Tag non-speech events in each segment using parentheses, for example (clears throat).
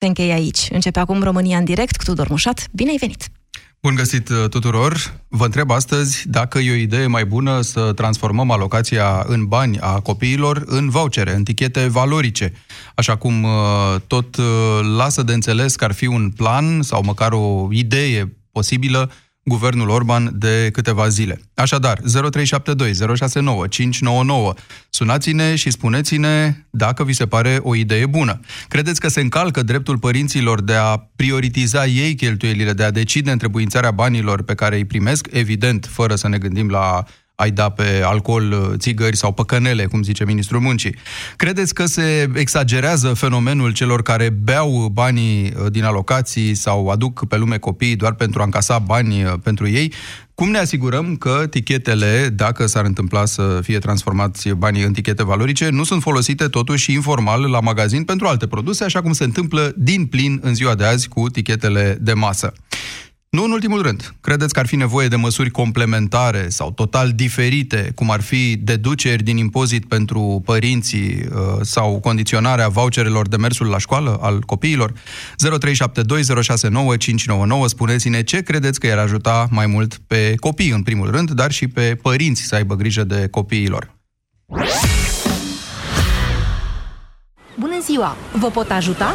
se încheie aici. Începe acum România în direct cu Tudor Mușat. Bine ai venit! Bun găsit uh, tuturor! Vă întreb astăzi dacă e o idee mai bună să transformăm alocația în bani a copiilor în vouchere, în tichete valorice, așa cum uh, tot uh, lasă de înțeles că ar fi un plan sau măcar o idee posibilă guvernul Orban de câteva zile. Așadar, 0372 069 599. Sunați-ne și spuneți-ne dacă vi se pare o idee bună. Credeți că se încalcă dreptul părinților de a prioritiza ei cheltuielile, de a decide întrebuințarea banilor pe care îi primesc, evident, fără să ne gândim la ai da pe alcool, țigări sau păcănele, cum zice ministrul muncii. Credeți că se exagerează fenomenul celor care beau banii uh, din alocații sau aduc pe lume copii doar pentru a încasa bani uh, pentru ei? Cum ne asigurăm că tichetele, dacă s-ar întâmpla să fie transformați banii în tichete valorice, nu sunt folosite totuși informal la magazin pentru alte produse, așa cum se întâmplă din plin în ziua de azi cu tichetele de masă? Nu în ultimul rând, credeți că ar fi nevoie de măsuri complementare sau total diferite, cum ar fi deduceri din impozit pentru părinții uh, sau condiționarea voucherelor de mersul la școală al copiilor? 0372069599 spuneți-ne ce credeți că i-ar ajuta mai mult pe copii în primul rând, dar și pe părinți să aibă grijă de copiilor. Bună ziua! Vă pot ajuta?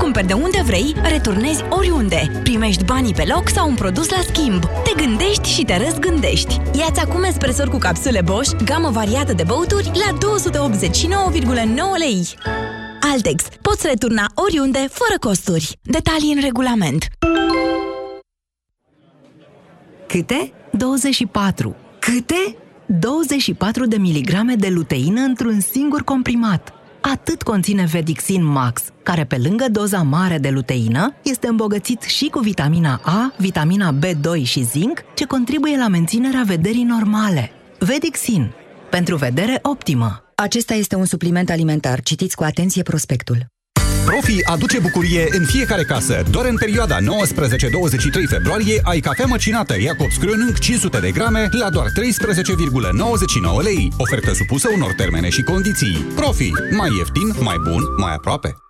La Altex cumperi de unde vrei, returnezi oriunde. Primești banii pe loc sau un produs la schimb. Te gândești și te răzgândești. Iați acum espresor cu capsule Bosch, gamă variată de băuturi la 289,9 lei. Altex. Poți returna oriunde, fără costuri. Detalii în regulament. Câte? 24. Câte? 24 de miligrame de luteină într-un singur comprimat. Atât conține Vedixin Max, care pe lângă doza mare de luteină, este îmbogățit și cu vitamina A, vitamina B2 și zinc, ce contribuie la menținerea vederii normale. Vedixin. Pentru vedere optimă. Acesta este un supliment alimentar. Citiți cu atenție prospectul. Profi aduce bucurie în fiecare casă. Doar în perioada 19-23 februarie ai cafea măcinată Jacobs Grönung 500 de grame la doar 13,99 lei. Ofertă supusă unor termene și condiții. Profi. Mai ieftin, mai bun, mai aproape.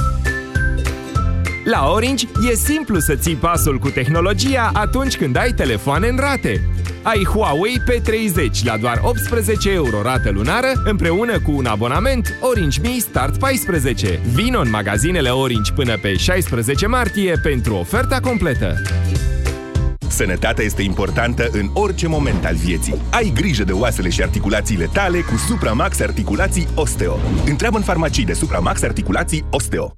La Orange e simplu să ții pasul cu tehnologia atunci când ai telefoane în rate. Ai Huawei P30 la doar 18 euro rată lunară împreună cu un abonament Orange Me Start 14. Vino în magazinele Orange până pe 16 martie pentru oferta completă. Sănătatea este importantă în orice moment al vieții. Ai grijă de oasele și articulațiile tale cu Supramax Articulații Osteo. Întreabă în farmacii de Supramax Articulații Osteo.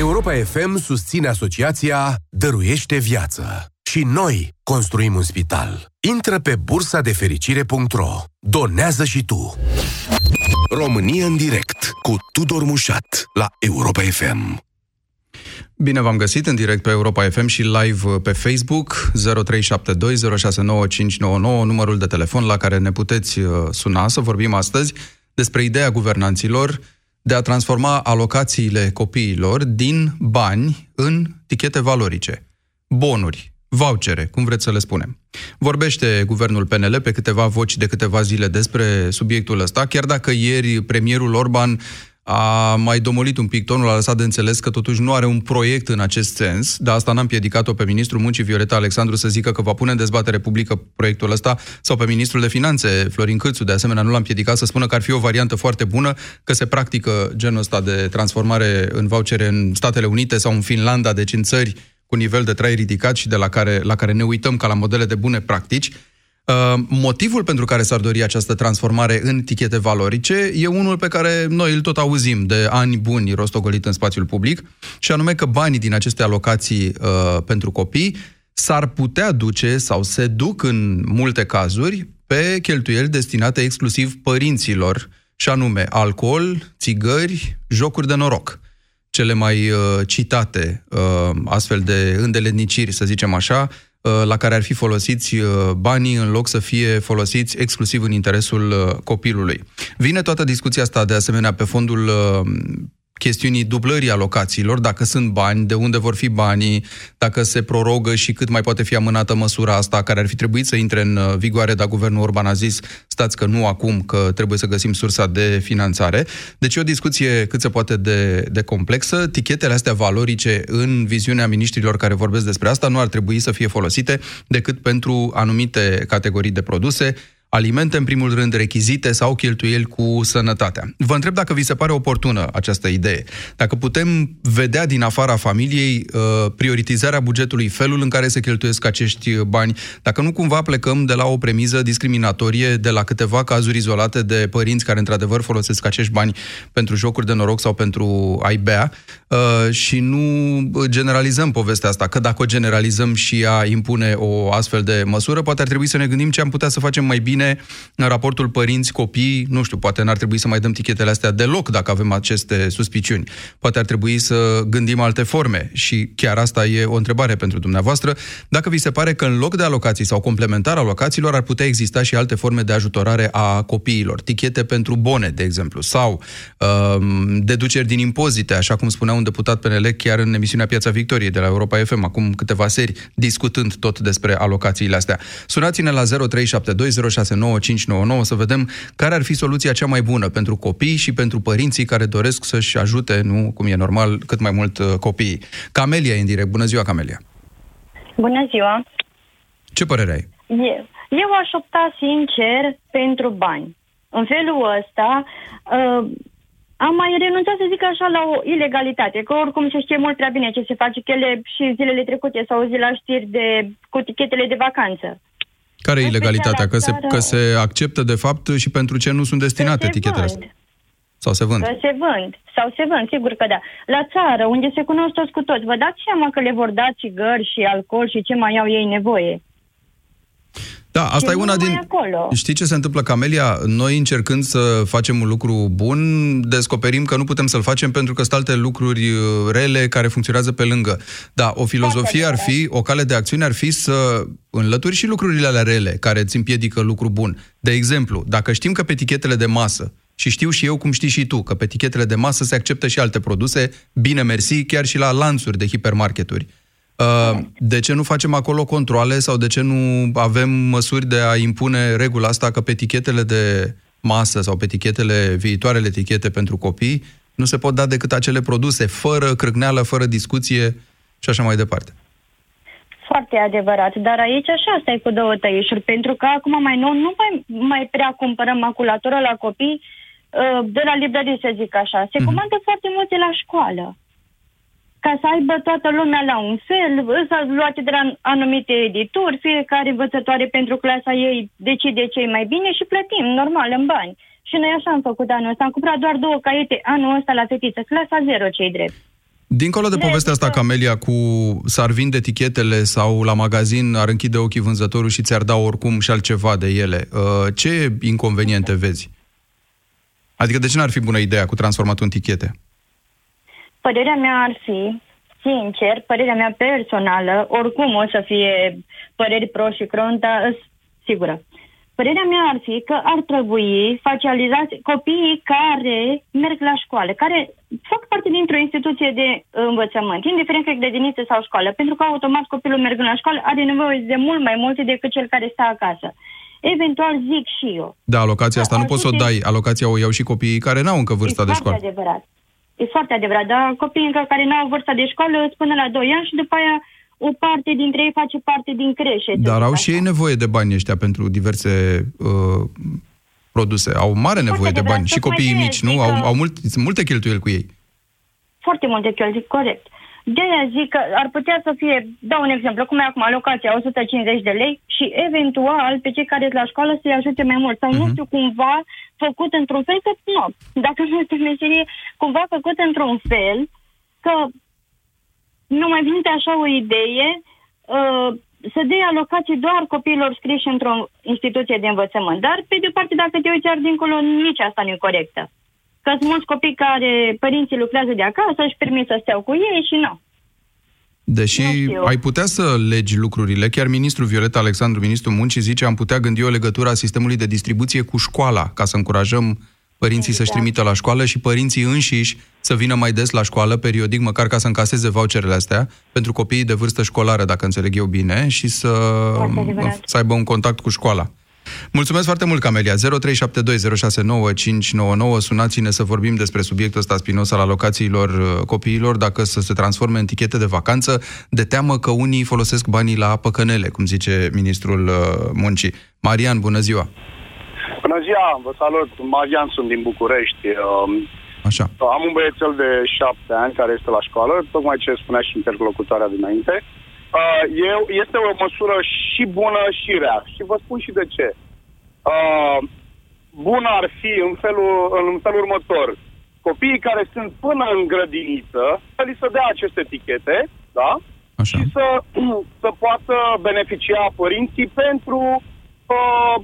Europa FM susține asociația Dăruiește Viață. Și noi construim un spital. Intră pe bursa de fericire.ro. Donează și tu. România în direct cu Tudor Mușat la Europa FM. Bine v-am găsit în direct pe Europa FM și live pe Facebook 0372069599, numărul de telefon la care ne puteți uh, suna să vorbim astăzi despre ideea guvernanților de a transforma alocațiile copiilor din bani în tichete valorice, bonuri, vouchere, cum vreți să le spunem. Vorbește guvernul PNL pe câteva voci de câteva zile despre subiectul ăsta, chiar dacă ieri premierul Orban a mai domolit un pic tonul, a lăsat de înțeles că totuși nu are un proiect în acest sens, dar asta n-a împiedicat-o pe ministrul muncii Violeta Alexandru să zică că va pune în dezbatere publică proiectul ăsta sau pe ministrul de finanțe Florin Câțu, de asemenea nu l-a împiedicat să spună că ar fi o variantă foarte bună, că se practică genul ăsta de transformare în vouchere în Statele Unite sau în Finlanda, deci în țări cu nivel de trai ridicat și de la care, la care ne uităm ca la modele de bune practici. Uh, motivul pentru care s-ar dori această transformare în tichete valorice e unul pe care noi îl tot auzim de ani buni rostogolit în spațiul public, și anume că banii din aceste alocații uh, pentru copii s-ar putea duce sau se duc în multe cazuri pe cheltuieli destinate exclusiv părinților, și anume alcool, țigări, jocuri de noroc. Cele mai uh, citate uh, astfel de îndeletniciri, să zicem așa, uh, la care ar fi folosiți uh, banii în loc să fie folosiți exclusiv în interesul uh, copilului. Vine toată discuția asta de asemenea pe fondul chestiunii dublării alocațiilor, dacă sunt bani, de unde vor fi banii, dacă se prorogă și cât mai poate fi amânată măsura asta, care ar fi trebuit să intre în uh, vigoare, dar guvernul Orban a zis, stați că nu acum, că trebuie să găsim sursa de finanțare. Deci e o discuție cât se poate de, de complexă. Tichetele astea valorice, în viziunea ministrilor care vorbesc despre asta, nu ar trebui să fie folosite decât pentru anumite categorii de produse, alimente, în primul rând, rechizite sau cheltuieli cu sănătatea. Vă întreb dacă vi se pare oportună această idee. Dacă putem vedea din afara familiei uh, prioritizarea bugetului, felul în care se cheltuiesc acești bani, dacă nu cumva plecăm de la o premiză discriminatorie, de la câteva cazuri izolate de părinți care într-adevăr folosesc acești bani pentru jocuri de noroc sau pentru a-i bea uh, și nu generalizăm povestea asta, că dacă o generalizăm și ea impune o astfel de măsură, poate ar trebui să ne gândim ce am putea să facem mai bine bine în raportul părinți-copii, nu știu, poate n-ar trebui să mai dăm tichetele astea deloc dacă avem aceste suspiciuni. Poate ar trebui să gândim alte forme și chiar asta e o întrebare pentru dumneavoastră. Dacă vi se pare că în loc de alocații sau complementar alocațiilor ar putea exista și alte forme de ajutorare a copiilor, tichete pentru bone, de exemplu, sau um, deduceri din impozite, așa cum spunea un deputat PNL chiar în emisiunea Piața Victoriei de la Europa FM, acum câteva seri, discutând tot despre alocațiile astea. Sunați-ne la 0372 0372069599 să vedem care ar fi soluția cea mai bună pentru copii și pentru părinții care doresc să-și ajute, nu cum e normal, cât mai mult uh, copiii. Camelia e în direct. Bună ziua, Camelia! Bună ziua! Ce părere ai? Eu, eu aș opta sincer pentru bani. În felul ăsta, uh, am mai renunțat să zic așa la o ilegalitate, că oricum se știe mult prea bine ce se face, că ele și zilele trecute s-au auzit la știri de, cu tichetele de vacanță. Care e ilegalitatea? Că se, că se acceptă, de fapt, și pentru ce nu sunt destinate etichetele astea? Sau se vând? Că se vând. Sau se vând, sigur că da. La țară, unde se cunosc toți cu toți, vă dați seama că le vor da țigări și alcool și ce mai au ei nevoie. Da, asta e una din... Acolo. Știi ce se întâmplă, Camelia? Noi încercând să facem un lucru bun, descoperim că nu putem să-l facem pentru că sunt alte lucruri uh, rele care funcționează pe lângă. Da, o filozofie ar fi, o cale de acțiune ar fi să înlături și lucrurile alea rele care îți împiedică lucru bun. De exemplu, dacă știm că pe etichetele de masă și știu și eu, cum știi și tu, că pe etichetele de masă se acceptă și alte produse, bine mersi, chiar și la lanțuri de hipermarketuri. Uh, de ce nu facem acolo controle sau de ce nu avem măsuri de a impune regula asta că pe etichetele de masă sau pe etichetele, viitoarele etichete pentru copii, nu se pot da decât acele produse, fără crâcneală, fără discuție și așa mai departe. Foarte adevărat, dar aici așa asta e cu două tăișuri, pentru că acum mai nou nu mai, mai prea cumpărăm maculatură la copii uh, de la librărie, să zic așa. Se mm-hmm. comandă foarte multe la școală ca să aibă toată lumea la un fel, să luate de la anumite edituri, fiecare învățătoare pentru clasa ei decide ce mai bine și plătim, normal, în bani. Și noi așa am făcut anul ăsta. Am cumpărat doar două caiete anul ăsta la fetiță, clasa 0, cei drept. Dincolo de povestea asta, Camelia, cu s-ar vinde etichetele sau la magazin ar închide ochii vânzătorul și ți-ar da oricum și altceva de ele, uh, ce inconveniente vezi? Adică de ce n-ar fi bună ideea cu transformatul în etichete? Părerea mea ar fi, sincer, părerea mea personală, oricum o să fie păreri pro și contra, sigură. Părerea mea ar fi că ar trebui facializați copiii care merg la școală, care fac parte dintr-o instituție de învățământ, indiferent că e grădiniță sau școală, pentru că automat copilul mergând la școală are nevoie de mult mai multe decât cel care stă acasă. eventual zic și eu. Da, alocația asta nu poți să o Ajute- dai. Alocația o iau și copiii care n-au încă vârsta e de foarte școală. adevărat. E foarte adevărat, dar copiii încă care nu au vârsta de școală îți până la 2 ani și după aia o parte dintre ei face parte din creșe. să Dar zic au așa. și ei nevoie de bani ăștia pentru diverse uh, produse. Au mare nevoie de adevărat, bani. Și tocmai copiii de-aia mici, nu? zic Au, că- au mult, sunt multe cheltuieli cu ei. Foarte multe cheltuieli, corect. De aia zic că ar putea să fie, dau un exemplu, cum e acum alocația 150 de lei și eventual pe cei care sunt la școală să-i ajute mai mult. Sau nu știu, cumva făcut într-un fel, că nu, dacă nu este meserie, cumva făcut într-un fel că nu mai vine așa o idee uh, să dea alocații doar copiilor scriși într-o instituție de învățământ. Dar, pe de parte, dacă te uiți iar dincolo, nici asta nu e corectă. Că sunt mulți copii care părinții lucrează de acasă, își permit să steau cu ei și nu. Deși știu. ai putea să legi lucrurile, chiar ministrul Violeta Alexandru, ministrul muncii, zice am putea gândi o legătură a sistemului de distribuție cu școala, ca să încurajăm părinții să-și Exact. trimită la școală și părinții înșiși să vină mai des la școală, periodic, măcar ca să încaseze voucherele astea, pentru copiii de vârstă școlară, dacă înțeleg eu bine, și să, Foarte adevărat. să aibă un contact cu școala. Mulțumesc foarte mult, Camelia. 0372069599. Sunați-ne să vorbim despre subiectul ăsta spinos al alocațiilor uh, copiilor, dacă să se transforme în tichete de vacanță, de teamă că unii folosesc banii la păcănele, cum zice ministrul uh, muncii. Marian, bună ziua! Bună ziua, vă salut. Marian sunt din București. Um, Așa. Am un băiețel de șapte ani care este la școală, tocmai ce spunea și interlocutoarea dinainte. Uh, eu, este o măsură și bună și rea. Și vă spun și de ce. Uh, bună ar fi în felul, în felul următor. Copiii care sunt până în grădiniță, să li se dea aceste etichete, da? Așa. Și să, (clears throat) să poată beneficia părinții pentru uh,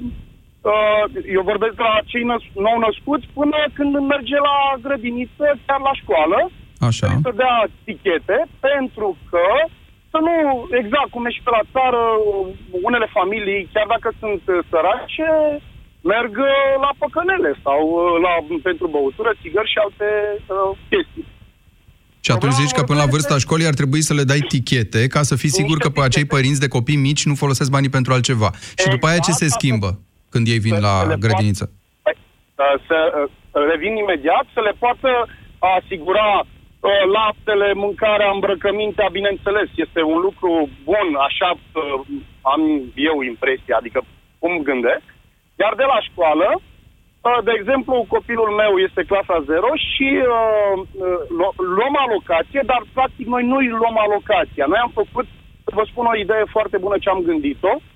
uh, eu vorbesc de la cei năs- nou născuți până când merge la grădiniță, chiar la școală, Așa. să dea tichete, pentru că să nu, exact cum e și pe la țară, unele familii, chiar dacă sunt uh, sărace, merg uh, la păcănele sau uh, la, pentru băutură, țigări și alte uh, chestii. Și atunci zici că până la vârsta școlii ar trebui să le dai tichete ca să fii sigur că pe acei părinți de copii mici nu folosesc banii pentru altceva. Și după aia ce se schimbă când ei vin la grădiniță? Uh, să uh, revin imediat, să le poată asigura uh, laptele, mâncarea, îmbrăcămintea, bineînțeles, este un lucru bun, așa uh, am eu impresia, adică cum gândesc. Iar de la școală, uh, de exemplu, copilul meu este clasa 0 și uh, uh, lu- luăm alocație, dar practic noi nu îi luăm alocația. Noi am făcut, să vă spun o idee foarte bună ce am gândit-o, Uh,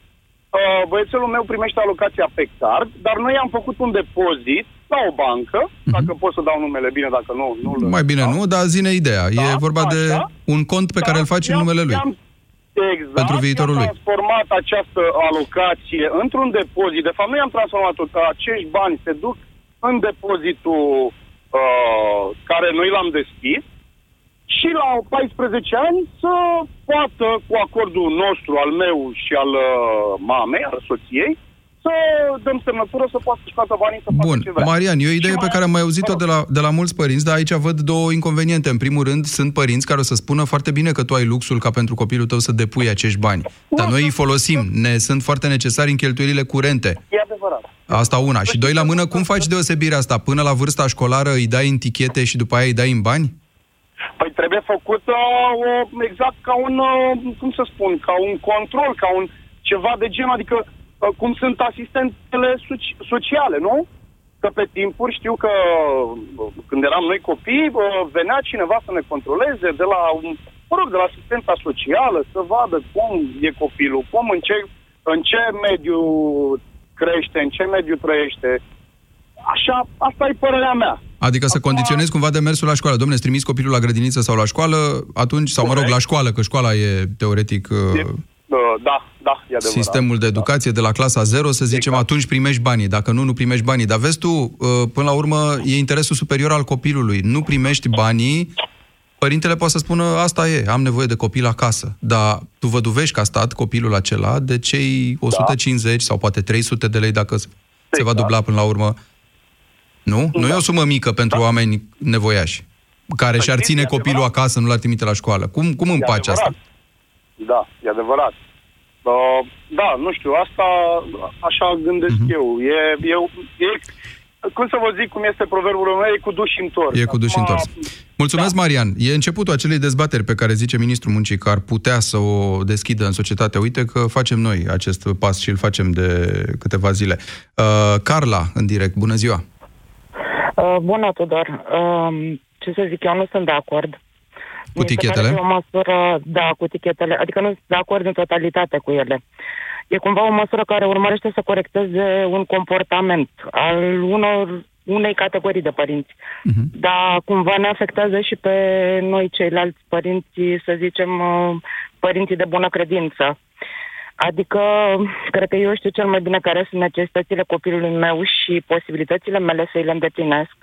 băiețelul meu primește alocația pe card, dar noi am făcut un depozit la o bancă, dacă pot să dau numele bine, dacă nu, nu Mai bine nu, dar zine ideea. e vorba de un cont pe care îl faci în numele lui. i-am- Exact, Pentru viitorul i-am lui. transformat această alocație într-un depozit. De fapt, nu i-am transformat-o, că acești bani se duc în depozitul uh, care noi l-am deschis și la 14 ani să poată, cu acordul nostru, al meu și al uh, mamei, al soției, să dăm semnătură să poată să scoată banii să facă Bun, ce vrea. Marian, e o idee Și pe mai- care am mai auzit-o de la, de la mulți părinți, dar aici văd două inconveniente. În primul rând, sunt părinți care o să spună foarte bine că tu ai luxul ca pentru copilul tău să depui acești bani. Dar noi îi folosim, ne sunt foarte necesari în cheltuielile curente. E adevărat. Asta una. Și doi la mână, cum faci deosebirea asta? Până la vârsta școlară îi dai în tichete și după aia îi dai în bani? Păi trebuie făcut uh, o, exact ca un, uh, cum să spun, ca un control, ca un ceva de genul, adică uh, cum sunt asistentele soci- sociale, nu? Că pe timpuri știu că uh, când eram noi copii, uh, venea cineva să ne controleze de la, un- mă rog, de la asistenta socială, să vadă cum e copilul, cum, în ce, în ce mediu crește, în ce mediu trăiește. Așa, asta e părerea mea. Adică să condiționezi cumva demersul la școală. Domne, îți trimiți copilul la grădiniță sau la școală, atunci, sau mă rog, la școală, că școala e teoretic uh, Uh, da, da, e adevărat. sistemul de educație de la clasa 0, să zicem, atunci primești banii. Dacă nu, nu primești banii. Dar vezi tu, uh, până la urmă, e interesul superior al copilului. Nu primești banii, părintele poate să spună, asta e, am nevoie de copil acasă. Dar tu văduvești ca stat copilul acela de cei 150 sau poate 300 de lei dacă se va dubla până la urmă. Nu? Nu e o sumă mică pentru oameni nevoiași care și-ar ține copilul acasă, nu l-ar trimite la școală. Cum, cum împaci asta? Da, e adevărat. Uh, da, nu știu, asta așa gândesc Mhm. uh-huh. eu. E, e, e, cum să vă zic cum este proverbul meu, e cu duș și întors. E cu duș și Acum, întors. Mulțumesc, da. Marian. E începutul acelei dezbateri pe care zice Ministrul Muncii că ar putea să o deschidă în societate. Uite că facem noi acest pas și îl facem de câteva zile. Uh, Carla, în direct, bună ziua! Uh, bună, Tudor. Uh, ce să zic, eu nu sunt de acord. Cu Mi se tichetele? pare că e o măsură, da, cu tichetele, adică nu sunt de acord în totalitate cu ele. E cumva o măsură care urmărește să corecteze un comportament al unor unei categorii de părinți. Mhm. Dar cumva ne afectează și pe noi ceilalți părinți, să zicem, uh, părinții de bună credință. Adică, cred că eu știu cel mai bine care sunt necesitățile copilului meu și posibilitățile mele să îi le îndeplinesc.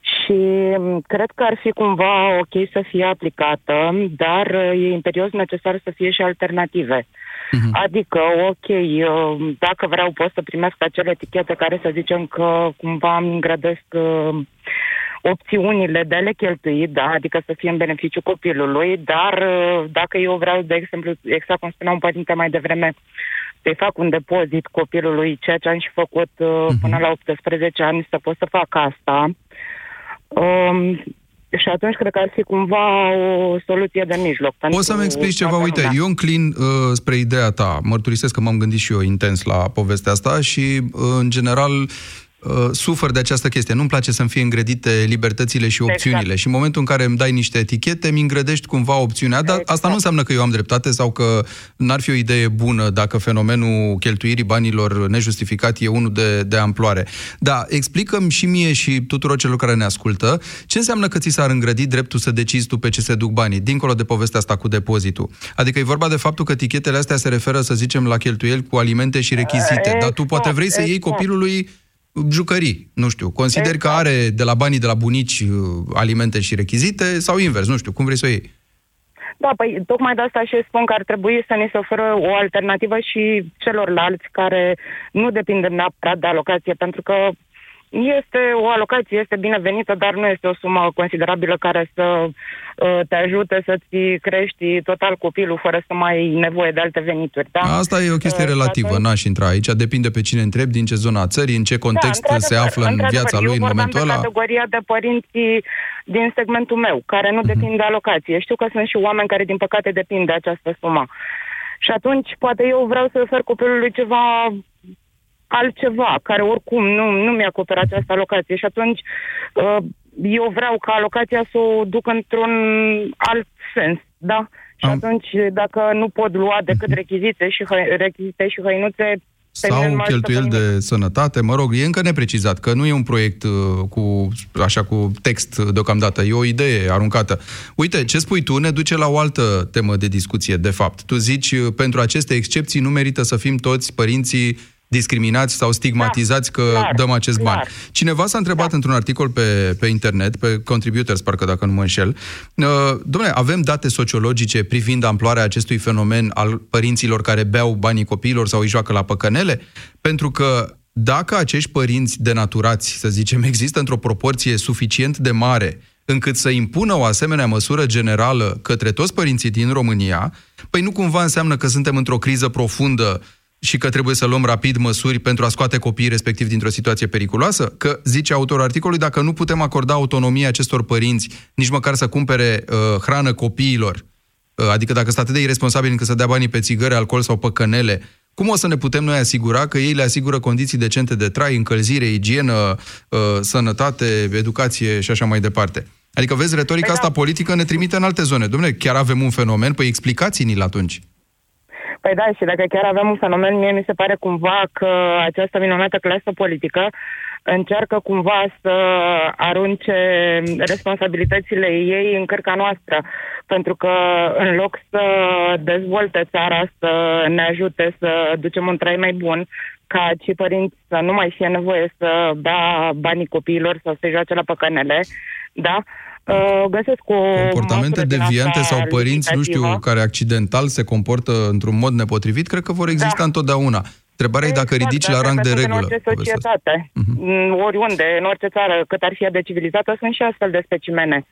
Și m, cred că ar fi cumva ok să fie aplicată, dar uh, e imperios necesar să fie și alternative. Adică, ok, uh, dacă vreau pot să primesc acele etichete care să zicem că cumva îmi îngrădesc uh, opțiunile de a le cheltui, da, adică să fie în beneficiu copilului, dar uh, dacă eu vreau, de exemplu, exact cum spunea un părinte mai devreme, să-i fac un depozit copilului, ceea ce am și făcut uh, până la 18 ani, să pot să fac asta. Um, și atunci cred că ar fi cumva o soluție de mijloc. pentru Poți să-mi explici ceva? toată Uite, lumea. eu înclin uh, spre ideea ta. Mărturisesc că m-am gândit și eu intens la povestea asta și, uh, în general, uh, sufăr de această chestie. Nu-mi place să-mi fie îngrădite libertățile și opțiunile. Exact. Și în momentul în care îmi dai niște etichete, mi îngrădești cumva opțiunea. Dar asta nu înseamnă că eu am dreptate sau că n-ar fi o idee bună dacă fenomenul cheltuirii banilor nejustificat e unul de, de amploare. Da, explicăm și mie și tuturor celor care ne ascultă ce înseamnă că ți s-ar îngrădi dreptul să decizi tu pe ce se duc banii, dincolo de povestea asta cu depozitul. Adică e vorba de faptul că etichetele astea se referă, să zicem, la cheltuieli cu alimente și rechizite, dar tu poate vrei să iei exact. copilului jucării, nu știu, consideri că are de la banii de la bunici uh, alimente și rechizite sau invers, nu știu, cum vrei să o iei. Da, păi tocmai de asta și spun că ar trebui să ne se oferă o alternativă și celorlalți care nu depind neapărat de alocație, pentru că este o alocație, este binevenită, dar nu este o sumă considerabilă care să uh, te ajute să-ți crești total copilul fără să mai ai nevoie de alte venituri. Da? Asta e o chestie Uh, și relativă, atunci- n-aș intra aici, depinde pe cine întrebi, din ce zona a țării, în ce context da, se află în într-adevăr, viața lui în eu vorbeam momentul de ăla. categoria de părinți din segmentul meu, care Mhm. nu depind de alocație. Știu că sunt și oameni care, din păcate, depind de această sumă. Și atunci, poate eu vreau să ofer copilului ceva altceva, care oricum nu, nu mi-acoperă această alocație. Și atunci, uh, eu vreau ca alocația să o duc într-un alt sens, da? Și atunci, dacă nu pot lua decât rechizite și, hă- rechizite și hăinuțe, pe mine nu Sau mă ajută pe cheltuieli nimic. de sănătate, mă rog, e încă neprecizat, că nu e un proiect uh, cu, așa, cu text uh, deocamdată, e o idee aruncată. Uite, ce spui tu ne duce la o altă temă de discuție, de fapt. Tu zici, uh, pentru aceste excepții nu merită să fim toți părinții discriminați sau stigmatizați că clar, dăm acest clar. bani. Cineva s-a întrebat într-un articol pe, pe internet, pe Contributors, parcă dacă nu mă înșel, uh, domnule, avem date sociologice privind amploarea acestui fenomen al părinților care beau banii copiilor sau îi joacă la păcănele? Pentru că dacă acești părinți denaturați, să zicem, există într-o proporție suficient de mare încât să impună o asemenea măsură generală către toți părinții din România, păi nu cumva înseamnă că suntem într-o criză profundă și că trebuie să luăm rapid măsuri pentru a scoate copiii respectiv dintr-o situație periculoasă? Că, zice autorul articolului, dacă nu putem acorda autonomie acestor părinți, nici măcar să cumpere uh, hrană copiilor, uh, adică dacă sunt atât de irresponsabili încât să dea banii pe țigări, alcool sau pe cănele, cum o să ne putem noi asigura că ei le asigură condiții decente de trai, încălzire, igienă, uh, sănătate, educație și așa mai departe? Adică, vezi, retorica asta politică ne trimite în alte zone. Domnule, chiar avem un fenomen? Păi explicați-ni-l atunci. Păi da, și dacă chiar avem un fenomen, mie mi se pare cumva că această minunată clasă politică încearcă cumva să arunce responsabilitățile ei în cărca noastră, pentru că în loc să dezvolte țara, să ne ajute să ducem un trai mai bun, ca și părinți să nu mai fie nevoie să dea banii copiilor sau să-i joace la păcănele, da? Uh, găsesc o comportamente măsură din deviante asta sau părinți, nu știu, limitativă. care accidental se comportă într-un mod nepotrivit, cred că vor exista Da. întotdeauna. Întrebarea e dacă ridici la dar rang de cred că regulă. În orice povestea asta. societate, mm, oriunde, în orice țară, cât ar fi ea de civilizată, sunt și astfel de specimene.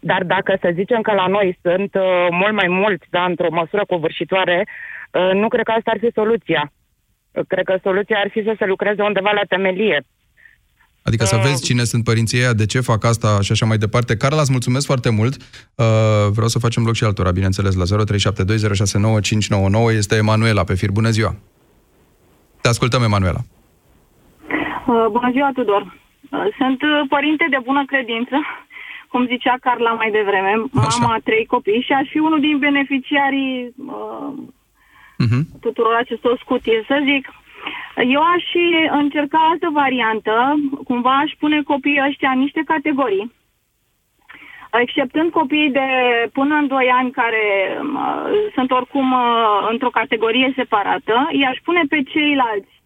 Dar dacă să zicem că la noi sunt uh, mult mai mulți, da, într-o măsură covârșitoare, Uh, nu cred că asta ar fi soluția. Uh, Cred că soluția ar fi să se lucreze undeva la temelie. Adică să vezi cine sunt părinții ăia, de ce fac asta și așa mai departe. Carla, îți mulțumesc foarte mult. Uh, vreau să facem loc și altora, bineînțeles, la 0372069599 este Emanuela pe fir. Bună ziua! Te ascultăm, Emanuela. Uh, Bună ziua, Tudor. Uh, Sunt uh, părinte de bună credință, cum zicea Carla mai devreme, mama a trei copii și aș fi unul din beneficiarii uh, Mhm. tuturor acestor scutiri. Să zic, eu aș și încerca altă variantă, cumva aș pune copiii ăștia în niște categorii, exceptând copiii de până în 2 ani care uh, sunt oricum uh, într-o categorie separată, i-aș pune pe ceilalți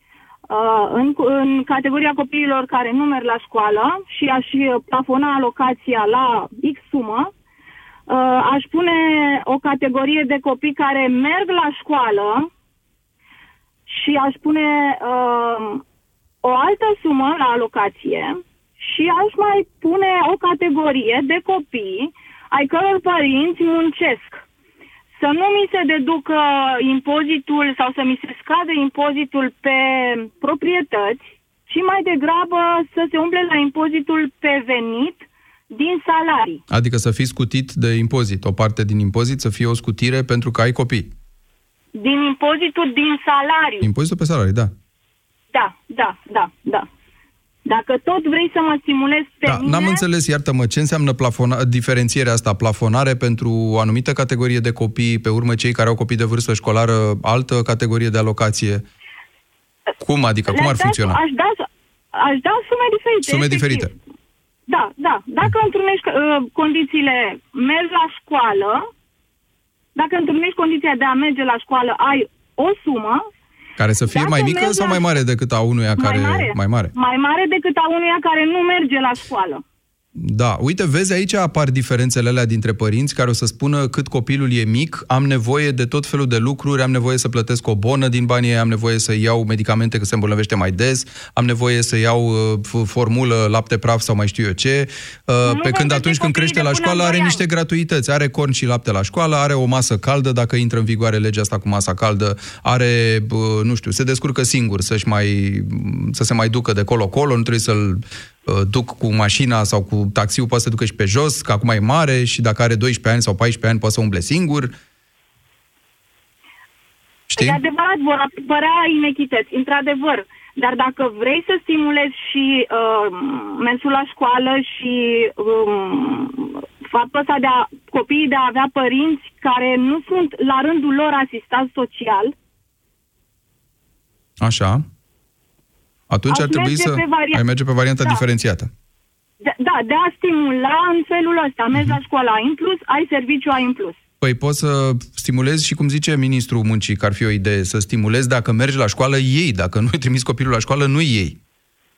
uh, în, în categoria copiilor care nu merg la școală și aș uh, plafona alocația la X sumă, uh, aș pune o categorie de copii care merg la școală și aș pune uh, o altă sumă la alocație și aș mai pune o categorie de copii ai căror părinți muncesc. Să nu mi se deducă impozitul sau să mi se scadă impozitul pe proprietăți, ci mai degrabă să se umple la impozitul pe venit din salarii. Adică să fii scutit de impozit. O parte din impozit să fie o scutire pentru că ai copii. Din impozitul din salariu. Impozitul pe salarii, da. Da, da, da, da. Dacă tot vrei să mă stimulezi pe Da, mine... n-am înțeles, iartă-mă, ce înseamnă plafona, diferențierea asta, plafonare pentru o anumită categorie de copii, pe urmă cei care au copii de vârstă școlară, altă categorie de alocație. Cum adică? Cum ar Le-aș da- funcționa? Aș da, aș da sume diferite. Sume efectiv. diferite. Da, da. Dacă întrunești uh, condițiile, mergi la școală, dacă întrunești condiția de a merge la școală, ai o sumă, Care să fie Dacă mai mică mergi sau la- mai mare decât a unuia care... mai mare, Mai mare. mai mare decât a unuia care nu merge la școală. Da, uite, vezi, aici apar diferențele alea dintre părinți care o să spună cât copilul e mic, am nevoie de tot felul de lucruri, am nevoie să plătesc o bonă din banii ei, am nevoie să iau medicamente că se îmbolnăvește mai des, am nevoie să iau uh, f- formulă, lapte praf sau mai știu eu ce. Uh, pe când atunci când crește la școală are niște gratuități, are corn și lapte la școală, are o masă caldă, dacă intră în vigoare legea asta cu masa caldă, are, uh, nu știu, se descurcă singur să-și mai, să se mai ducă de colo-colo, nu trebuie să-l uh, duc cu mașina sau cu taxiul, poate să ducă și pe jos, că acum e mare și dacă are 12 ani sau 14 ani poate să umble singur. Știi? E adevărat, vor apărea inechități, într-adevăr. Dar dacă vrei să stimulezi și uh, mersul la școală și um, faptul ăsta de a, copiii de a avea părinți care nu sunt la rândul lor asistați social, Așa. Atunci Aș ar trebui merge să pe varia- ai merge pe varianta Da. diferențiată. de, da, de a stimula în felul ăsta. Mergi la școală, ai în plus, ai serviciu, ai în plus. Păi poți să stimulezi și cum zice ministrul muncii, că ar fi o idee, să stimulezi dacă mergi la școală ei, dacă nu ai trimis copilul la școală, nu ei.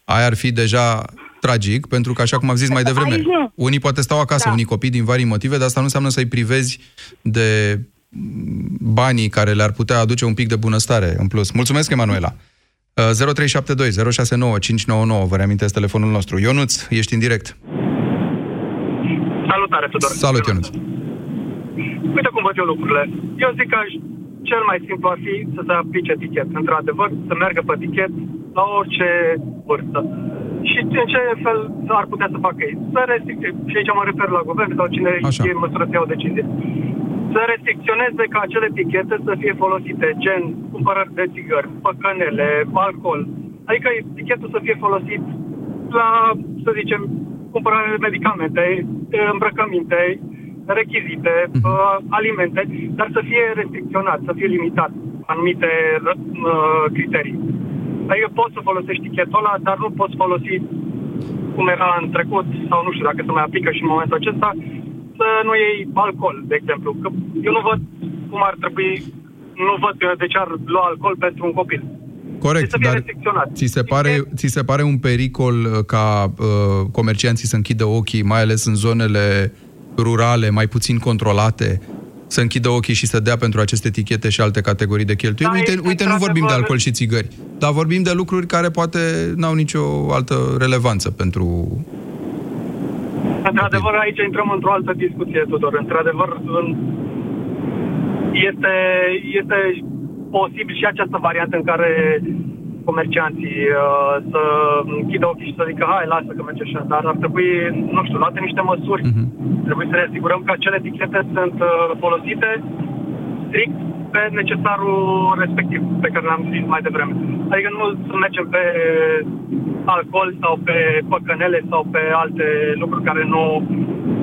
Aia ar fi deja tragic, pentru că, așa cum am zis mai devreme, Aici nu. unii poate stau acasă, Da. unii copii din vari motive, dar asta nu înseamnă să-i privezi de mm, banii care le-ar putea aduce un pic de bunăstare în plus. Mulțumesc, Emanuela! Uh, 0372 069 599, vă reamintesc telefonul nostru. Ionuț, ești în direct. Salutare, Tudor. Salut, Ionuț! Uite cum văd eu lucrurile. Eu zic că aș, cel mai simplu ar fi să se aplice tichet. Într-adevăr, să meargă pe tichet la orice vârstă. Și în ce fel ar putea să facă ei? Să restricte, și aici mă refer la guvern sau cine Așa. e în măsură să ia o decizie. Să restricționeze ca acele tichete să fie folosite, gen cumpărări de țigări, păcănele, alcool. Adică tichetul să fie folosit la, să zicem, cumpărare de medicamente, îmbrăcăminte, rechizite, uh, alimente, dar să fie restricționat, să fie limitat anumite uh, criterii. Adică poți să folosești tichetul ăla, dar nu poți folosi cum era în trecut, sau nu știu dacă se mai aplică și în momentul acesta, să nu iei alcool, de exemplu. Că eu nu văd cum ar trebui, nu văd de ce ar lua alcool pentru un copil. Corect, Deci să fie dar restricționat. ți se, pare, ți se pare un pericol uh, ca uh, comercianții să închidă ochii, mai ales în zonele rurale, mai puțin controlate, să închidă ochii și să dea pentru aceste etichete și alte categorii de cheltuieli? Da, uite, este uite, nu vorbim de într-adevăr- alcool și țigări, dar vorbim de lucruri care poate n-au nicio altă relevanță pentru... Într-adevăr, aici intrăm într-o altă discuție, Tudor. Într-adevăr, în... este, este posibil și această variantă în care comercianții uh, să închidă ochii și să zică hai, lasă că merge așa, dar ar trebui, nu știu, luate niște măsuri. Mhm. Trebuie să ne asigurăm că acele etichete sunt uh, folosite strict pe necesarul respectiv pe care l-am zis mai devreme. Adică nu să mergem pe alcool sau pe păcănele sau pe alte lucruri care nu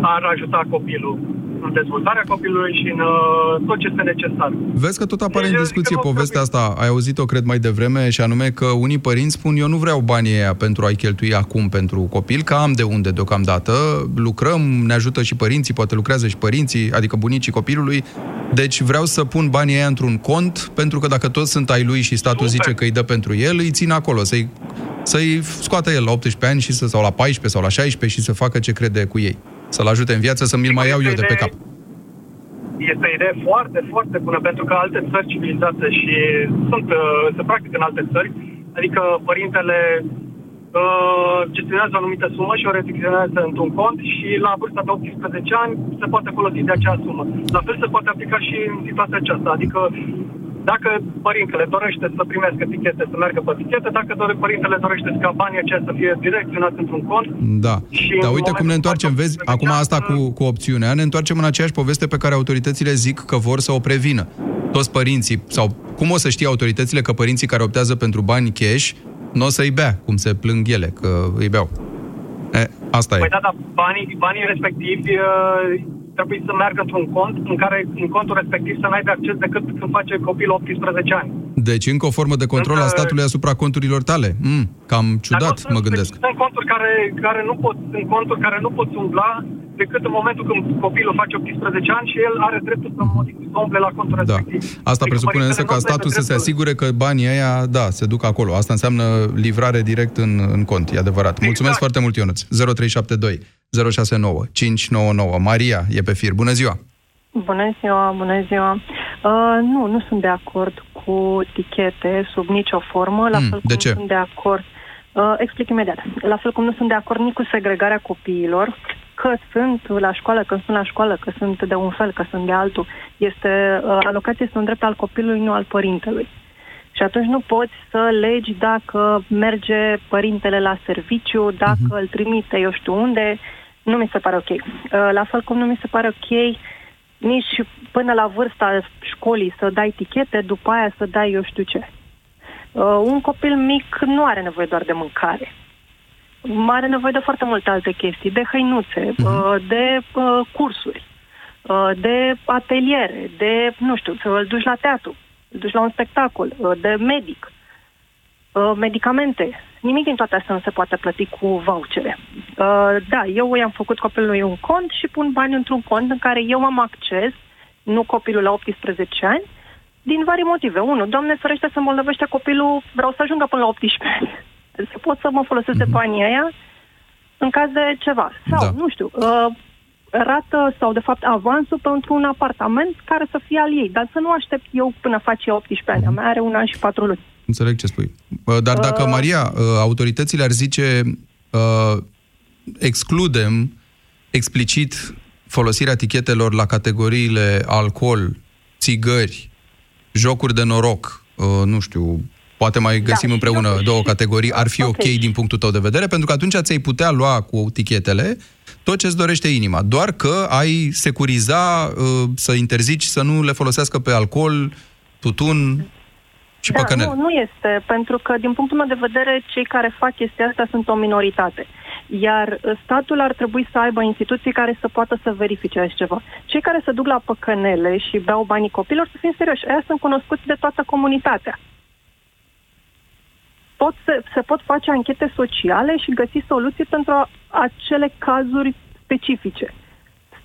ar ajuta copilul în dezvoltarea copilului și în uh, tot ce este necesar. Vezi că tot apare Deci, în discuție adică nu povestea asta, ai auzit-o, cred, mai devreme, și anume că unii părinți spun, eu nu vreau banii aia pentru a-i cheltui acum pentru copil, că am de unde deocamdată, lucrăm, ne ajută și părinții, poate lucrează și părinții, adică bunicii copilului, deci vreau să pun banii aia într-un cont, pentru că dacă toți sunt ai lui și statul zice că îi dă pentru el, îi țin acolo, să-i, să-i scoată el la 18 ani și să, sau la 14 sau la 16 și să facă ce crede cu ei. Să-l ajute în viață să mi-l mai iau eu de pe cap. Este o idee foarte, foarte bună, pentru că alte țări civilizate și sunt, uh, se practică în alte țări, adică părintele uh, gestionează o anumită sumă și o redirecționează într-un cont și la vârsta de 18 ani se poate folosi de acea sumă. La fel se poate aplica și în situația aceasta, adică dacă părintele dorește să primească tichete, să meargă pe tichete, dacă dore, părintele dorește ca banii aceia să fie direcționați într-un cont, Da. Și Dar în uite cum ne întoarcem, vezi, acum asta cu, cu opțiunea, ne întoarcem în aceeași poveste pe care autoritățile zic că vor să o prevină. Toți părinții, sau cum o să știe autoritățile că părinții care optează pentru bani cash nu o să-i bea, cum se plâng ele, că îi beau. E, asta e. Păi da, dar banii, banii respectivi uh, trebuie să meargă într-un cont în care în contul respectiv să n-ai de acces decât când face copilul 18 ani. Deci încă o formă de control a statului asupra conturilor tale. Mm, cam ciudat, mă gândesc. Sunt conturi care, care nu pot, sunt conturi care nu pot umbla decât în momentul când copilul face 18 ani și el are dreptul să, modifice, să umble la contul Da. respectiv. Asta Adică presupune părintele însă nu ca are statul să se dreptul- asigure că banii ăia, da, se duc acolo. Asta înseamnă livrare direct în, în cont, e adevărat. Mulțumesc Exact. foarte mult, Ionuț. 0372 069 599. Maria e pe fir. Bună ziua! Bună ziua, bună ziua. Uh, nu, nu sunt de acord cu tichete sub nicio formă, la Mm, fel de cum ce? nu sunt de acord. Uh, explic imediat. La fel cum nu sunt de acord nici cu segregarea copiilor, că sunt la școală, că sunt la școală, că sunt de un fel, că sunt de altul. Este, uh, alocația este un drept al copilului, nu al părintelui. Și atunci nu poți să legi dacă merge părintele la serviciu, dacă Mhm. îl trimite eu știu unde. Nu mi se pare ok. Uh, La fel cum nu mi se pare ok nici până la vârsta școlii să dai tichete, după aia să dai eu știu ce. Uh, un copil mic nu are nevoie doar de mâncare. Are nevoie de foarte multe alte chestii, de hăinuțe, uh, de uh, cursuri, uh, de ateliere, de, nu știu, să îl duci la teatru, îl duci la un spectacol, uh, de medic, uh, medicamente. Nimic din toate astea nu se poate plăti cu vouchere. Uh, da, eu i-am făcut copilului un cont și pun bani într-un cont în care eu am acces, nu copilul la 18 ani, din vari motive. Unu, Doamne ferește să îmbolnăvește copilul, vreau să ajungă până la 18 ani. (laughs) Să pot să mă folosesc de banii aia în caz de ceva. Sau, Da. nu știu, uh, rată sau, de fapt, avansul pentru un apartament care să fie al ei. Dar să nu aștept eu până face 18 ani. A mea are un an și patru luni. Înțeleg ce spui. Bă, Dar dacă, Uh. Maria, uh, autoritățile ar zice uh, excludem explicit folosirea etichetelor la categoriile alcool, țigări, jocuri de noroc, uh, nu știu, poate mai găsim și împreună jocuri două și- categorii, ar fi ok, Ok. din punctul tău de vedere, pentru că atunci ți-ai putea lua cu tichetele tot ce-ți dorește inima, doar că ai securiza uh, să interzici să nu le folosească pe alcool, tutun și da, păcănel. nu, nu este, pentru că, din punctul meu de vedere, cei care fac chestia asta sunt o minoritate. Iar uh, statul ar trebui să aibă instituții care să poată să verifice așa ceva. Cei care se duc la păcănele și beau banii copilor, să fim serioși, aia sunt cunoscuți de toată comunitatea. Pot să, se pot face anchete sociale și găsi soluții pentru a- acele cazuri specifice.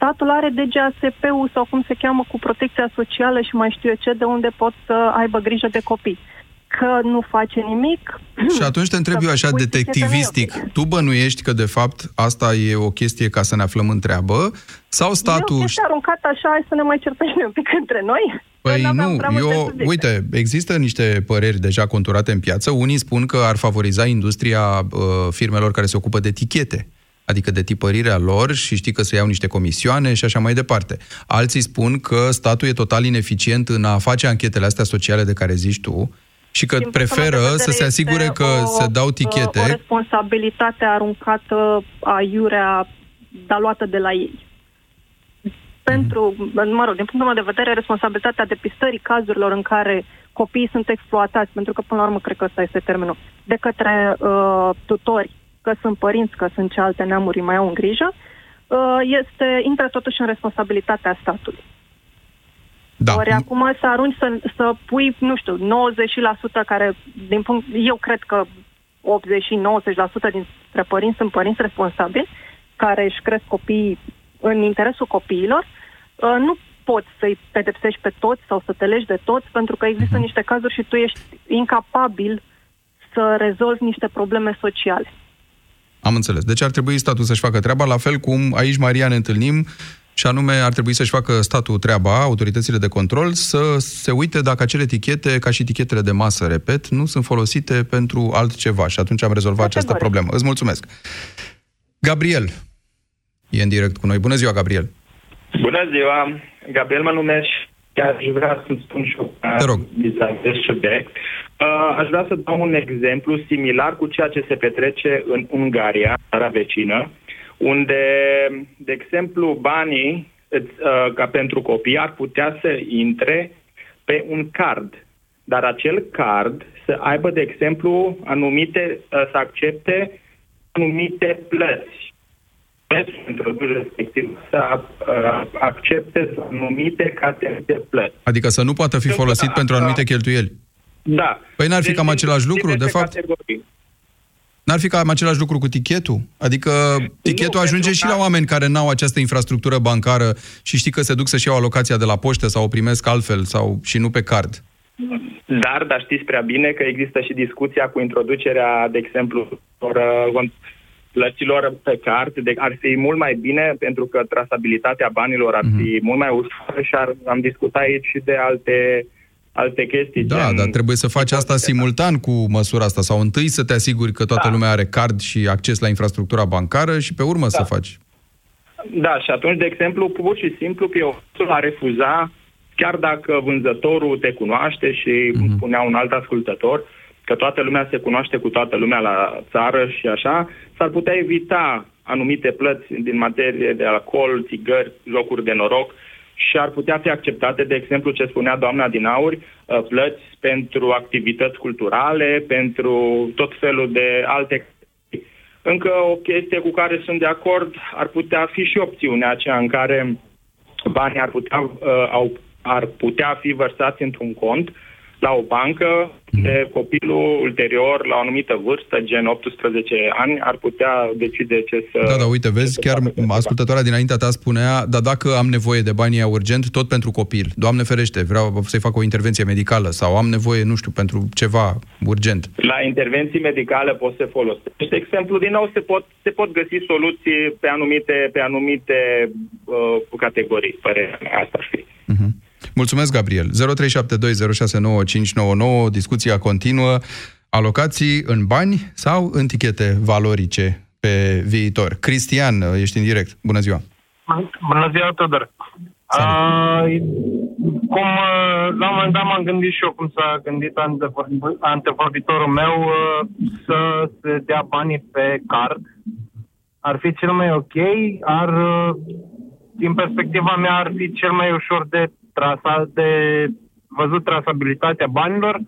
Statul are DGASP-ul sau cum se cheamă cu protecția socială și mai știu eu ce, de unde pot să aibă grijă de copii. Că nu face nimic. Și atunci te întreb Să eu așa pui tichete detectivistic, nu e ok. tu bănuiești că de fapt asta e o chestie ca să ne aflăm în treabă sau statul... E o chestie aruncată așa, hai să ne mai certăm și (laughs) noi un pic între noi. Păi n-aveam nu, prea multe eu, subiecte. uite, există niște păreri deja conturate în piață. Unii spun că ar favoriza industria uh, firmelor care se ocupă de etichete. Adică de tipărirea lor și știi că se iau niște comisioane și așa mai departe. Alții spun că statul e total ineficient în a face anchetele astea sociale de care zici tu și că Din punctul preferă meu de vedere să se asigure este că o, se dau tichete. O responsabilitate aruncată aiurea, dar luată de la ei. Pentru, mă rog, din punctul meu de vedere, responsabilitatea depistării cazurilor în care copiii sunt exploatați, pentru că, până la urmă, cred că ăsta este termenul, de către uh, tutori, că sunt părinți, că sunt ce alte neamuri mai au în grijă, uh, este, intră totuși în responsabilitatea statului. Da. Ori acum să arunci să, să pui, nu știu, 90% care, din punct, eu cred că 80 și 90% dintre părinți sunt părinți responsabili, care își cresc copiii în interesul copiilor, uh, nu poți să-i pedepsești pe toți sau să te legi de toți, pentru că există Mhm. niște cazuri și tu ești incapabil să rezolvi niște probleme sociale. Am înțeles. Deci ar trebui statul să-și facă treaba, la fel cum aici, Maria, ne întâlnim și anume ar trebui să-și facă statul treaba, autoritățile de control, să se uite dacă acele etichete, ca și etichetele de masă, repet, nu sunt folosite pentru altceva și atunci am rezolvat această problemă. Îți mulțumesc. Gabriel e în direct cu noi. Bună ziua, Gabriel. Bună ziua, Gabriel mă numesc și chiar aș vrea să-mi spun și eu Te rog. de subiect. Uh, aș vrea să dau un exemplu similar cu ceea ce se petrece în Ungaria, țara vecină, unde, de exemplu, banii îți, uh, ca pentru copii ar putea să intre pe un card, dar acel card să aibă, de exemplu, anumite, uh, să accepte anumite plăți pentru respectiv să uh, accepte anumite categorii de plăți. Adică să nu poată fi folosit pentru anumite cheltuieli. Da. Păi n-ar fi Deci cam din același lucru, de diverse fapt? categorii. N-ar fi cam același lucru cu tichetul? Adică tichetul ajunge și la oameni care n-au această infrastructură bancară și știi că se duc să-și iau alocația de la poștă sau o primesc altfel sau și nu pe card. Dar, dar știți prea bine că există și discuția cu introducerea, de exemplu, or- plăților pe card. De, ar fi mult mai bine pentru că trasabilitatea banilor ar fi mult mai ușoară și ar, am discutat aici și de alte, alte chestii. Da, dar trebuie să faci asta simultan cu măsura asta sau întâi să te asiguri că toată lumea are card și acces la infrastructura bancară și pe urmă să faci. Da, și atunci, de exemplu, pur și simplu, PO a refuza, chiar dacă vânzătorul te cunoaște și, cum spunea un alt ascultător, că toată lumea se cunoaște cu toată lumea la țară și așa, s-ar putea evita anumite plăți din materie de alcool, țigări, jocuri de noroc și ar putea fi acceptate, de exemplu, ce spunea doamna din aur, uh, plăți pentru activități culturale, pentru tot felul de alte încă o chestie cu care sunt de acord ar putea fi și opțiunea aceea în care banii ar putea, uh, au, ar putea fi vărsați într-un cont la o bancă de copilul ulterior, la o anumită vârstă, gen 18 ani, ar putea decide ce să... Da, da, uite, vezi, chiar ascultătoarea dinaintea ta spunea, dar dacă am nevoie de banii ăia urgent, tot pentru copil, Doamne ferește, vreau să-i fac o intervenție medicală sau am nevoie, nu știu, pentru ceva urgent. La intervenții medicale poți să folosești. De exemplu, din nou, se pot, se pot găsi soluții pe anumite, pe anumite uh, categorii, părerea mea, asta ar fi. Mulțumesc, Gabriel. 0372069599, discuția continuă. Alocații în bani sau în tichete valorice pe viitor? Cristian, ești în direct. Bună ziua! Bună ziua, Tudor. Uh, cum uh, la un moment dat m-am gândit și eu cum s-a gândit antevor- antevorbitorul meu uh, să se dea banii pe card. Ar fi cel mai ok, ar, uh, din perspectiva mea, ar fi cel mai ușor de, trasa, de văzut trasabilitatea banilor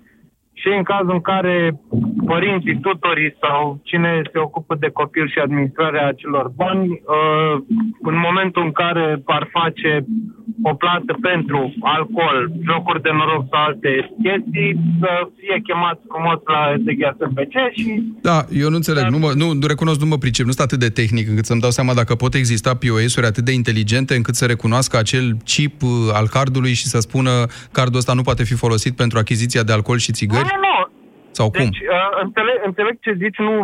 și în cazul în care părinții, tutorii sau cine se ocupă de copil și administrarea acelor bani, uh, în momentul în care ar face o plată pentru alcool, jocuri de noroc sau alte chestii, să fie chemați frumos la DGSPC și Da, eu nu înțeleg, nu, mă, nu, nu recunosc, nu mă pricep, nu sunt atât de tehnic încât să-mi dau seama dacă pot exista POS-uri atât de inteligente încât să recunoască acel chip uh, al cardului și să spună cardul ăsta nu poate fi folosit pentru achiziția de alcool și țigări? Nu, nu, nu. Sau cum? Deci, uh, înțeleg, înțeleg ce zici, nu,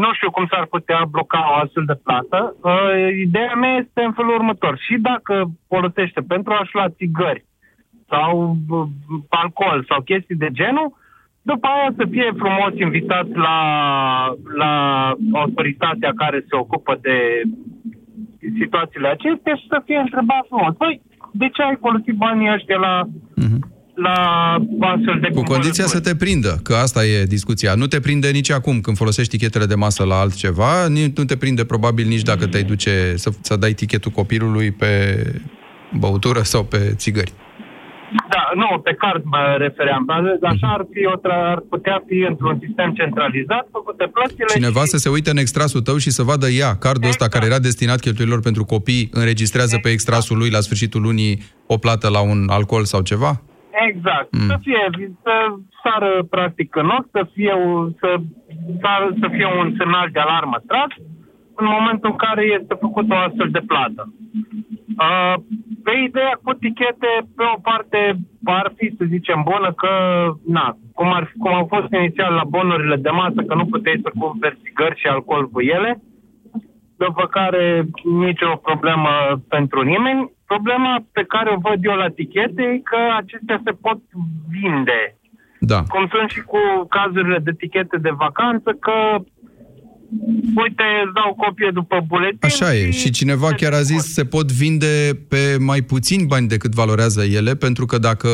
nu știu cum s-ar putea bloca o astfel de plată. Uh, ideea mea este în felul următor. Și dacă folosește pentru a-și lua țigări sau uh, alcool sau chestii de genul, după aia să fie frumos invitați la, la autoritatea care se ocupă de situațiile acestea și să fie întrebat frumos. Păi, de ce ai folosit banii ăștia la, la astfel de Cu condiția să te prindă, că asta e discuția. Nu te prinde nici acum când folosești tichetele de masă la altceva, ni- nu te prinde probabil nici dacă te-ai duce să, să dai tichetul copilului pe băutură sau pe țigări. Da, nu, pe card mă refeream. Așa ar, fi o tra- ar putea fi într-un sistem centralizat, făcute plățile Cineva și... să se uite în extrasul tău și să vadă ea, cardul ăsta care era destinat cheltuielor pentru copii, înregistrează pe extrasul lui la sfârșitul lunii o plată la un alcool sau ceva? Exact. Mm. Să fie, să sară practic în ochi, să fie, un- să, sară, să fie un semnal de alarmă tras în momentul în care este făcută o astfel de plată. Uh, pe ideea cu tichete, pe o parte ar fi, să zicem, bună că, na, cum, ar, cum au fost inițial la bonurile de masă, că nu puteai să cumperi țigări și alcool cu ele, după care nicio problemă pentru nimeni. Problema pe care o văd eu la tichete e că acestea se pot vinde. Da. Cum sunt și cu cazurile de tichete de vacanță, că uite, îți dau copie după buletin. Așa e. Și cineva chiar a zis se pot vinde pe mai puțini bani decât valorează ele, pentru că dacă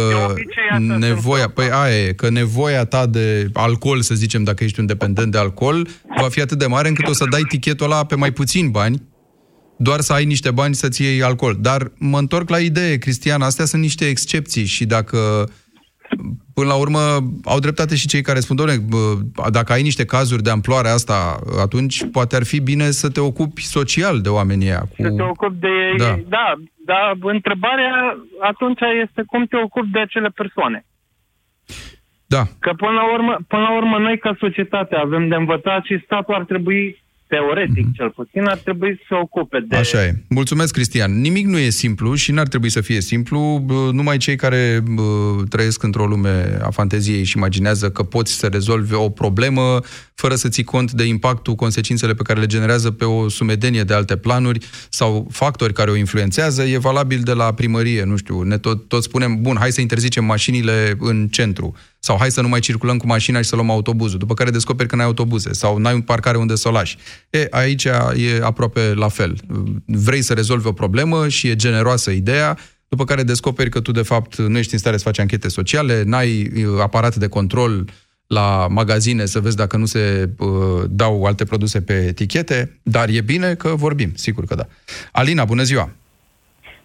nevoia, păi aia e, că nevoia ta de alcool, să zicem, dacă ești un dependent de alcool, va fi atât de mare încât o să dai tichetul ăla pe mai puțini bani, doar să ai niște bani să-ți iei alcool. Dar mă întorc la idee, Cristian, astea sunt niște excepții și dacă Până la urmă, au dreptate și cei care spun, doamne, bă, dacă ai niște cazuri de amploare asta, atunci poate ar fi bine să te ocupi social de oamenii ăia. Cu... Să te ocupi de ei. Da. Da. da, dar întrebarea atunci este cum te ocupi de acele persoane. Da. Că până la urmă, până la urmă noi ca societate avem de învățat și statul ar trebui, teoretic cel puțin, ar trebui să se ocupe de... Așa e. Mulțumesc, Cristian. Nimic nu e simplu și n-ar trebui să fie simplu. Bă, Numai cei care bă, trăiesc într-o lume a fanteziei și imaginează că poți să rezolvi o problemă fără să ții cont de impactul, consecințele pe care le generează pe o sumedenie de alte planuri sau factori care o influențează, e valabil de la primărie, nu știu, ne tot, tot spunem, bun, hai să interzicem mașinile în centru sau hai să nu mai circulăm cu mașina și să luăm autobuzul, după care descoperi că n-ai autobuze sau n-ai un parcare unde să o lași. E, aici e aproape la fel. Vrei să rezolvi o problemă și e generoasă ideea, după care descoperi că tu, de fapt, nu ești în stare să faci anchete sociale, n-ai uh, aparat de control la magazine să vezi dacă nu se uh, dau alte produse pe etichete, dar e bine că vorbim, sigur că da. Alina, bună ziua!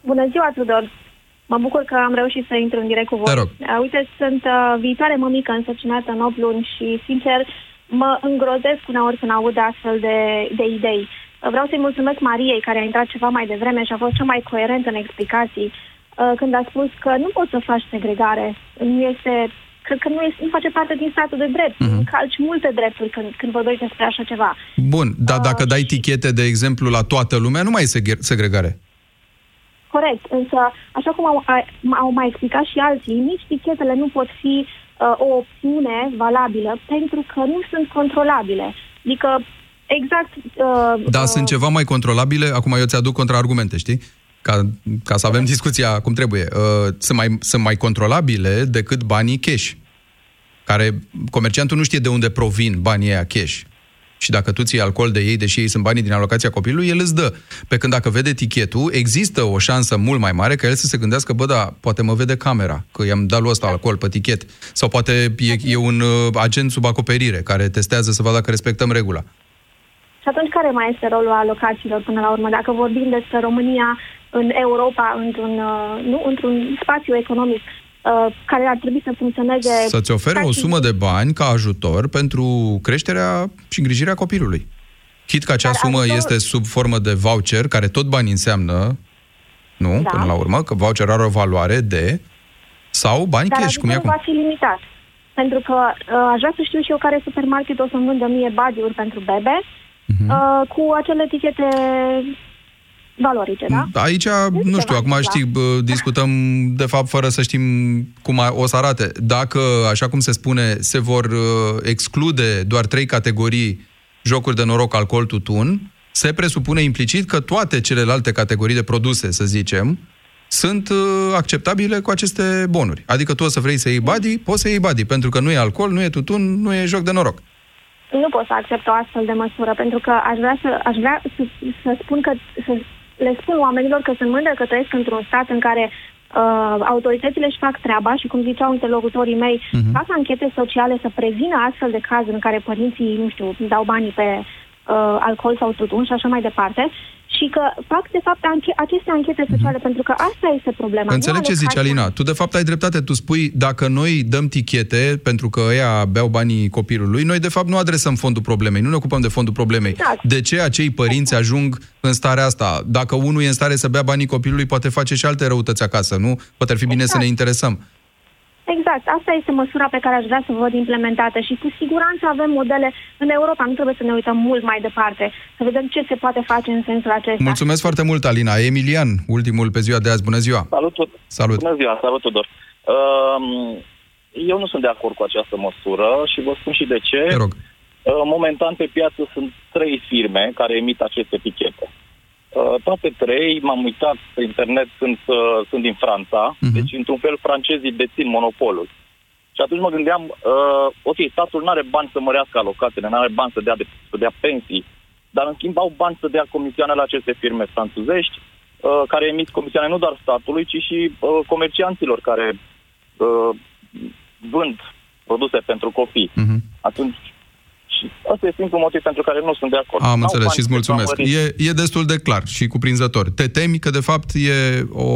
Bună ziua, Tudor! Mă bucur că am reușit să intru în direct cu voi. Te rog. Uh, uite, sunt uh, viitoare mămică însărcinată în 8 luni și, sincer, mă îngrozesc uneori când aud astfel de, de idei. Uh, Vreau să-i mulțumesc Mariei, care a intrat ceva mai devreme și a fost cea mai coerentă în explicații, uh, când a spus că nu poți să faci segregare. Nu este, cred că nu, este, nu face parte din statul de drept. Mhm. Mm-hmm. Calci multe drepturi când, când vorbești despre așa ceva. Bun, dar dacă dai tichete, de exemplu, la toată lumea, nu mai e segre- segregare. Corect, însă, așa cum au, a- au mai explicat și alții, nici tichetele nu pot fi uh, o opțiune valabilă pentru că nu sunt controlabile. Adică, exact... Uh, Da, uh, sunt ceva mai controlabile. Acum eu ți-aduc contraargumente, știi? Ca, ca să avem discuția cum trebuie. Uh, sunt, mai, sunt mai controlabile decât banii cash. Care comerciantul nu știe de unde provin banii ăia cash. Și dacă tu ții alcool de ei, deși ei sunt banii din alocația copilului, el îți dă. Pe când dacă vede etichetul, există o șansă mult mai mare ca el să se gândească, bă, da, poate mă vede camera, că i-am dat lui ăsta alcool pe tichet. Sau poate e, e un uh, agent sub acoperire care testează să vadă dacă respectăm regula. Și atunci care mai este rolul alocațiilor până la urmă? Dacă vorbim despre România în Europa, într-un, uh, nu, într-un spațiu economic uh, care ar trebui să funcționeze... Să-ți ofere o sumă de bani ca ajutor pentru creșterea și îngrijirea copilului. Chit că acea Dar sumă ajutor- este sub formă de voucher, care tot bani înseamnă, nu, Da. până la urmă, că voucher are o valoare de, sau bani Dar cash, cum e ajutorul acum. va fi limitat. Pentru că uh, aș vrea să știu și eu care supermarket o să-mi vândă mie badiuri pentru bebe Mhm. uh, cu acele etichete valorice, da? Aici, nu știu, acum știi, bă, discutăm de fapt fără să știm cum a- o să arate. Dacă, așa cum se spune, se vor uh, exclude doar trei categorii, jocuri de noroc, alcool, tutun, se presupune implicit că toate celelalte categorii de produse, să zicem, sunt uh, acceptabile cu aceste bonuri. Adică tu o să vrei să iei body, poți să iei body, pentru că nu e alcool, nu e tutun, nu e joc de noroc. Nu pot să accept o astfel de măsură, pentru că aș vrea să, aș vrea să, să spun că, să le spun oamenilor că sunt mândră că trăiesc într-un stat în care uh, autoritățile își fac treaba și, cum ziceau interlocutorii mei, uh-huh. fac anchete sociale să prevină astfel de cazuri în care părinții, nu știu, dau banii pe uh, alcool sau tutun și așa mai departe și că fac, de fapt, anche- aceste anchete sociale, pentru că asta este problema. Înțeleg ce zici, Alina. Tu, de fapt, ai dreptate. Tu spui, dacă noi dăm tichete pentru că ăia beau banii copilului, noi, de fapt, nu adresăm fondul problemei, nu ne ocupăm de fondul problemei. Exact. De ce acei părinți ajung în starea asta? Dacă unul e în stare să bea banii copilului, poate face și alte răutăți acasă, nu? Poate ar fi bine să ne interesăm. Exact, asta este măsura pe care aș vrea să vă văd implementată și cu siguranță avem modele în Europa, nu trebuie să ne uităm mult mai departe, să vedem ce se poate face în sensul acesta. Mulțumesc foarte mult, Alina. Emilian, ultimul pe ziua de azi. Bună ziua! Salut! Salut! Bună ziua, salut Tudor! Um, eu nu sunt de acord cu această măsură și vă spun și de ce. Te rog. Uh, Momentan pe piață sunt trei firme care emit aceste etichete. Uh, Toate trei, m-am uitat pe internet, sunt, uh, sunt din Franța, Mhm. deci într-un fel francezii dețin monopolul. Și atunci mă gândeam, uh, ok, statul nu are bani să mărească alocațiile, nu are bani să dea, de, să dea pensii, dar în schimb au bani să dea comisioane la aceste firme franțuzești, uh, care emit comisioane nu doar statului, ci și uh, comercianților care uh, vând produse pentru copii. Mhm. Atunci, și asta e singurul motiv pentru care nu sunt de acord. Am N-au înțeles bani și îți să mulțumesc. mări. E, e destul de clar și cuprinzător. Te temi că, de fapt, e o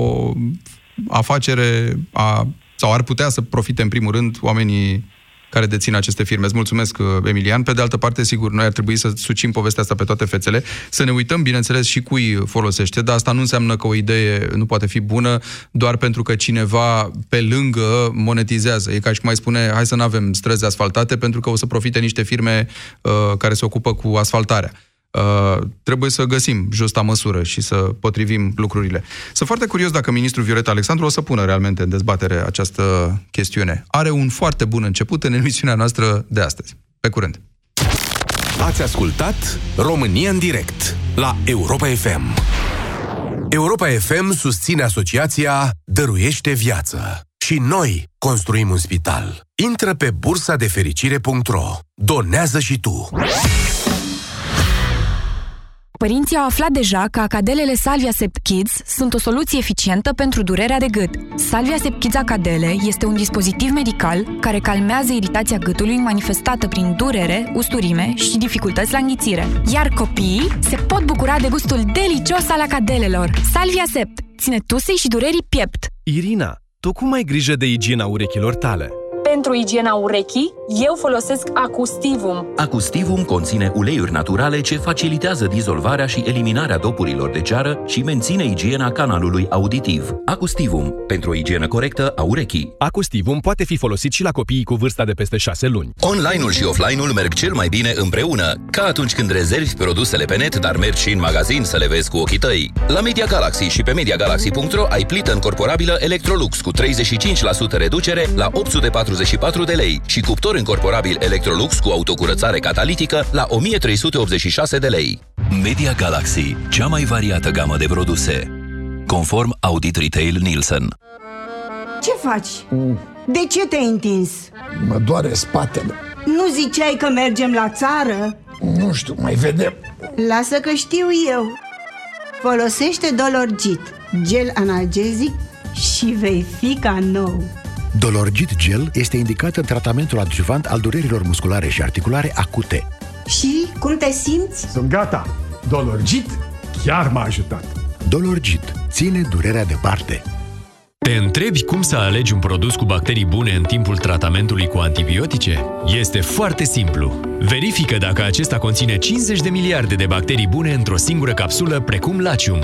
afacere a, sau ar putea să profite, în primul rând, oamenii care dețin aceste firme. Îți mulțumesc, uh, Emilian. Pe de altă parte, sigur, noi ar trebui să sucim povestea asta pe toate fețele, să ne uităm, bineînțeles, și cui folosește, dar asta nu înseamnă că o idee nu poate fi bună doar pentru că cineva pe lângă monetizează. E ca și cum mai spune, hai să nu avem străzi asfaltate pentru că o să profite niște firme uh, care se ocupă cu asfaltarea. Uh, trebuie să găsim justa măsură și să potrivim lucrurile. Sunt foarte curios dacă ministrul Violeta Alexandru o să pună realmente în dezbatere această chestiune. Are un foarte bun început în emisiunea noastră de astăzi. Pe curând! Ați ascultat România în direct la Europa FM. Europa FM susține asociația Dăruiește Viață. Și noi construim un spital. Intră pe bursa de fericire.ro. Donează și tu. Părinții au aflat deja că acadelele Salvia Sept Kids sunt o soluție eficientă pentru durerea de gât. Salvia Sept Kids Acadele este un dispozitiv medical care calmează iritația gâtului manifestată prin durere, usturime și dificultăți la înghițire. Iar copiii se pot bucura de gustul delicios al acadelelor. Salvia Sept ține tusei și durerii piept. Irina, tu cum ai grijă de igiena urechilor tale? Pentru igiena urechii, eu folosesc Acustivum. Acustivum conține uleiuri naturale ce facilitează dizolvarea și eliminarea dopurilor de ceară și menține igiena canalului auditiv. Acustivum, pentru o igienă corectă a urechii. Acustivum poate fi folosit și la copiii cu vârsta de peste 6 luni. Online-ul și offline-ul merg cel mai bine împreună, ca atunci când rezervi produsele pe net, dar mergi și în magazin să le vezi cu ochii tăi. La Media Galaxy și pe MediaGalaxy.ro ai plită încorporabilă Electrolux cu 35% reducere la 844 de lei și cuptor încorporabil Electrolux cu autocurățare catalitică la 1386 de lei. Media Galaxy, cea mai variată gamă de produse. Conform Audit Retail Nielsen. Ce faci? De ce te-ai întins? Mă doare spatele. Nu ziceai că mergem la țară? Nu știu, mai vedem. Lasă că știu eu. Folosește Dolorgit, gel analgezic și vei fi ca nou. Dolorgit Gel este indicat în tratamentul adjuvant al durerilor musculare și articulare acute. Și cum te simți? Sunt gata. Dolorgit chiar m-a ajutat. Dolorgit ține durerea departe. Te întrebi cum să alegi un produs cu bacterii bune în timpul tratamentului cu antibiotice? Este foarte simplu. Verifică dacă acesta conține 50 de miliarde de bacterii bune într-o singură capsulă, precum Lacium.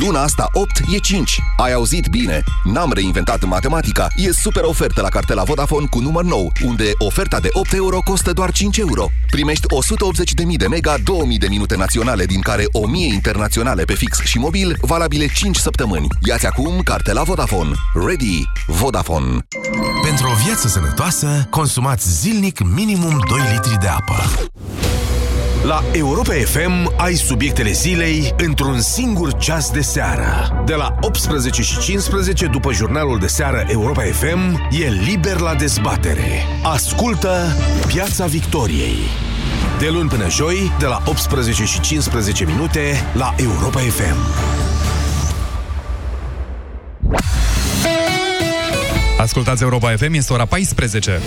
Luna asta 8 e 5. Ai auzit bine? N-am reinventat matematica. E super ofertă la cartela Vodafone cu număr nou, unde oferta de 8 euro costă doar 5 euro. Primești 180.000 de mega, 2000 de minute naționale, din care 1000 internaționale pe fix și mobil, valabile 5 săptămâni. Iați acum cartela Vodafone. Ready. Vodafone. Pentru o viață sănătoasă, consumați zilnic minimum 2 litri de apă. La Europa FM ai subiectele zilei într-un singur ceas de seară. De la 18 și 15 după jurnalul de seară Europa FM e liber la dezbatere. Ascultă Piața Victoriei. De luni până joi, de la 18 și 15 minute la Europa FM. Ascultați Europa FM, este ora 14.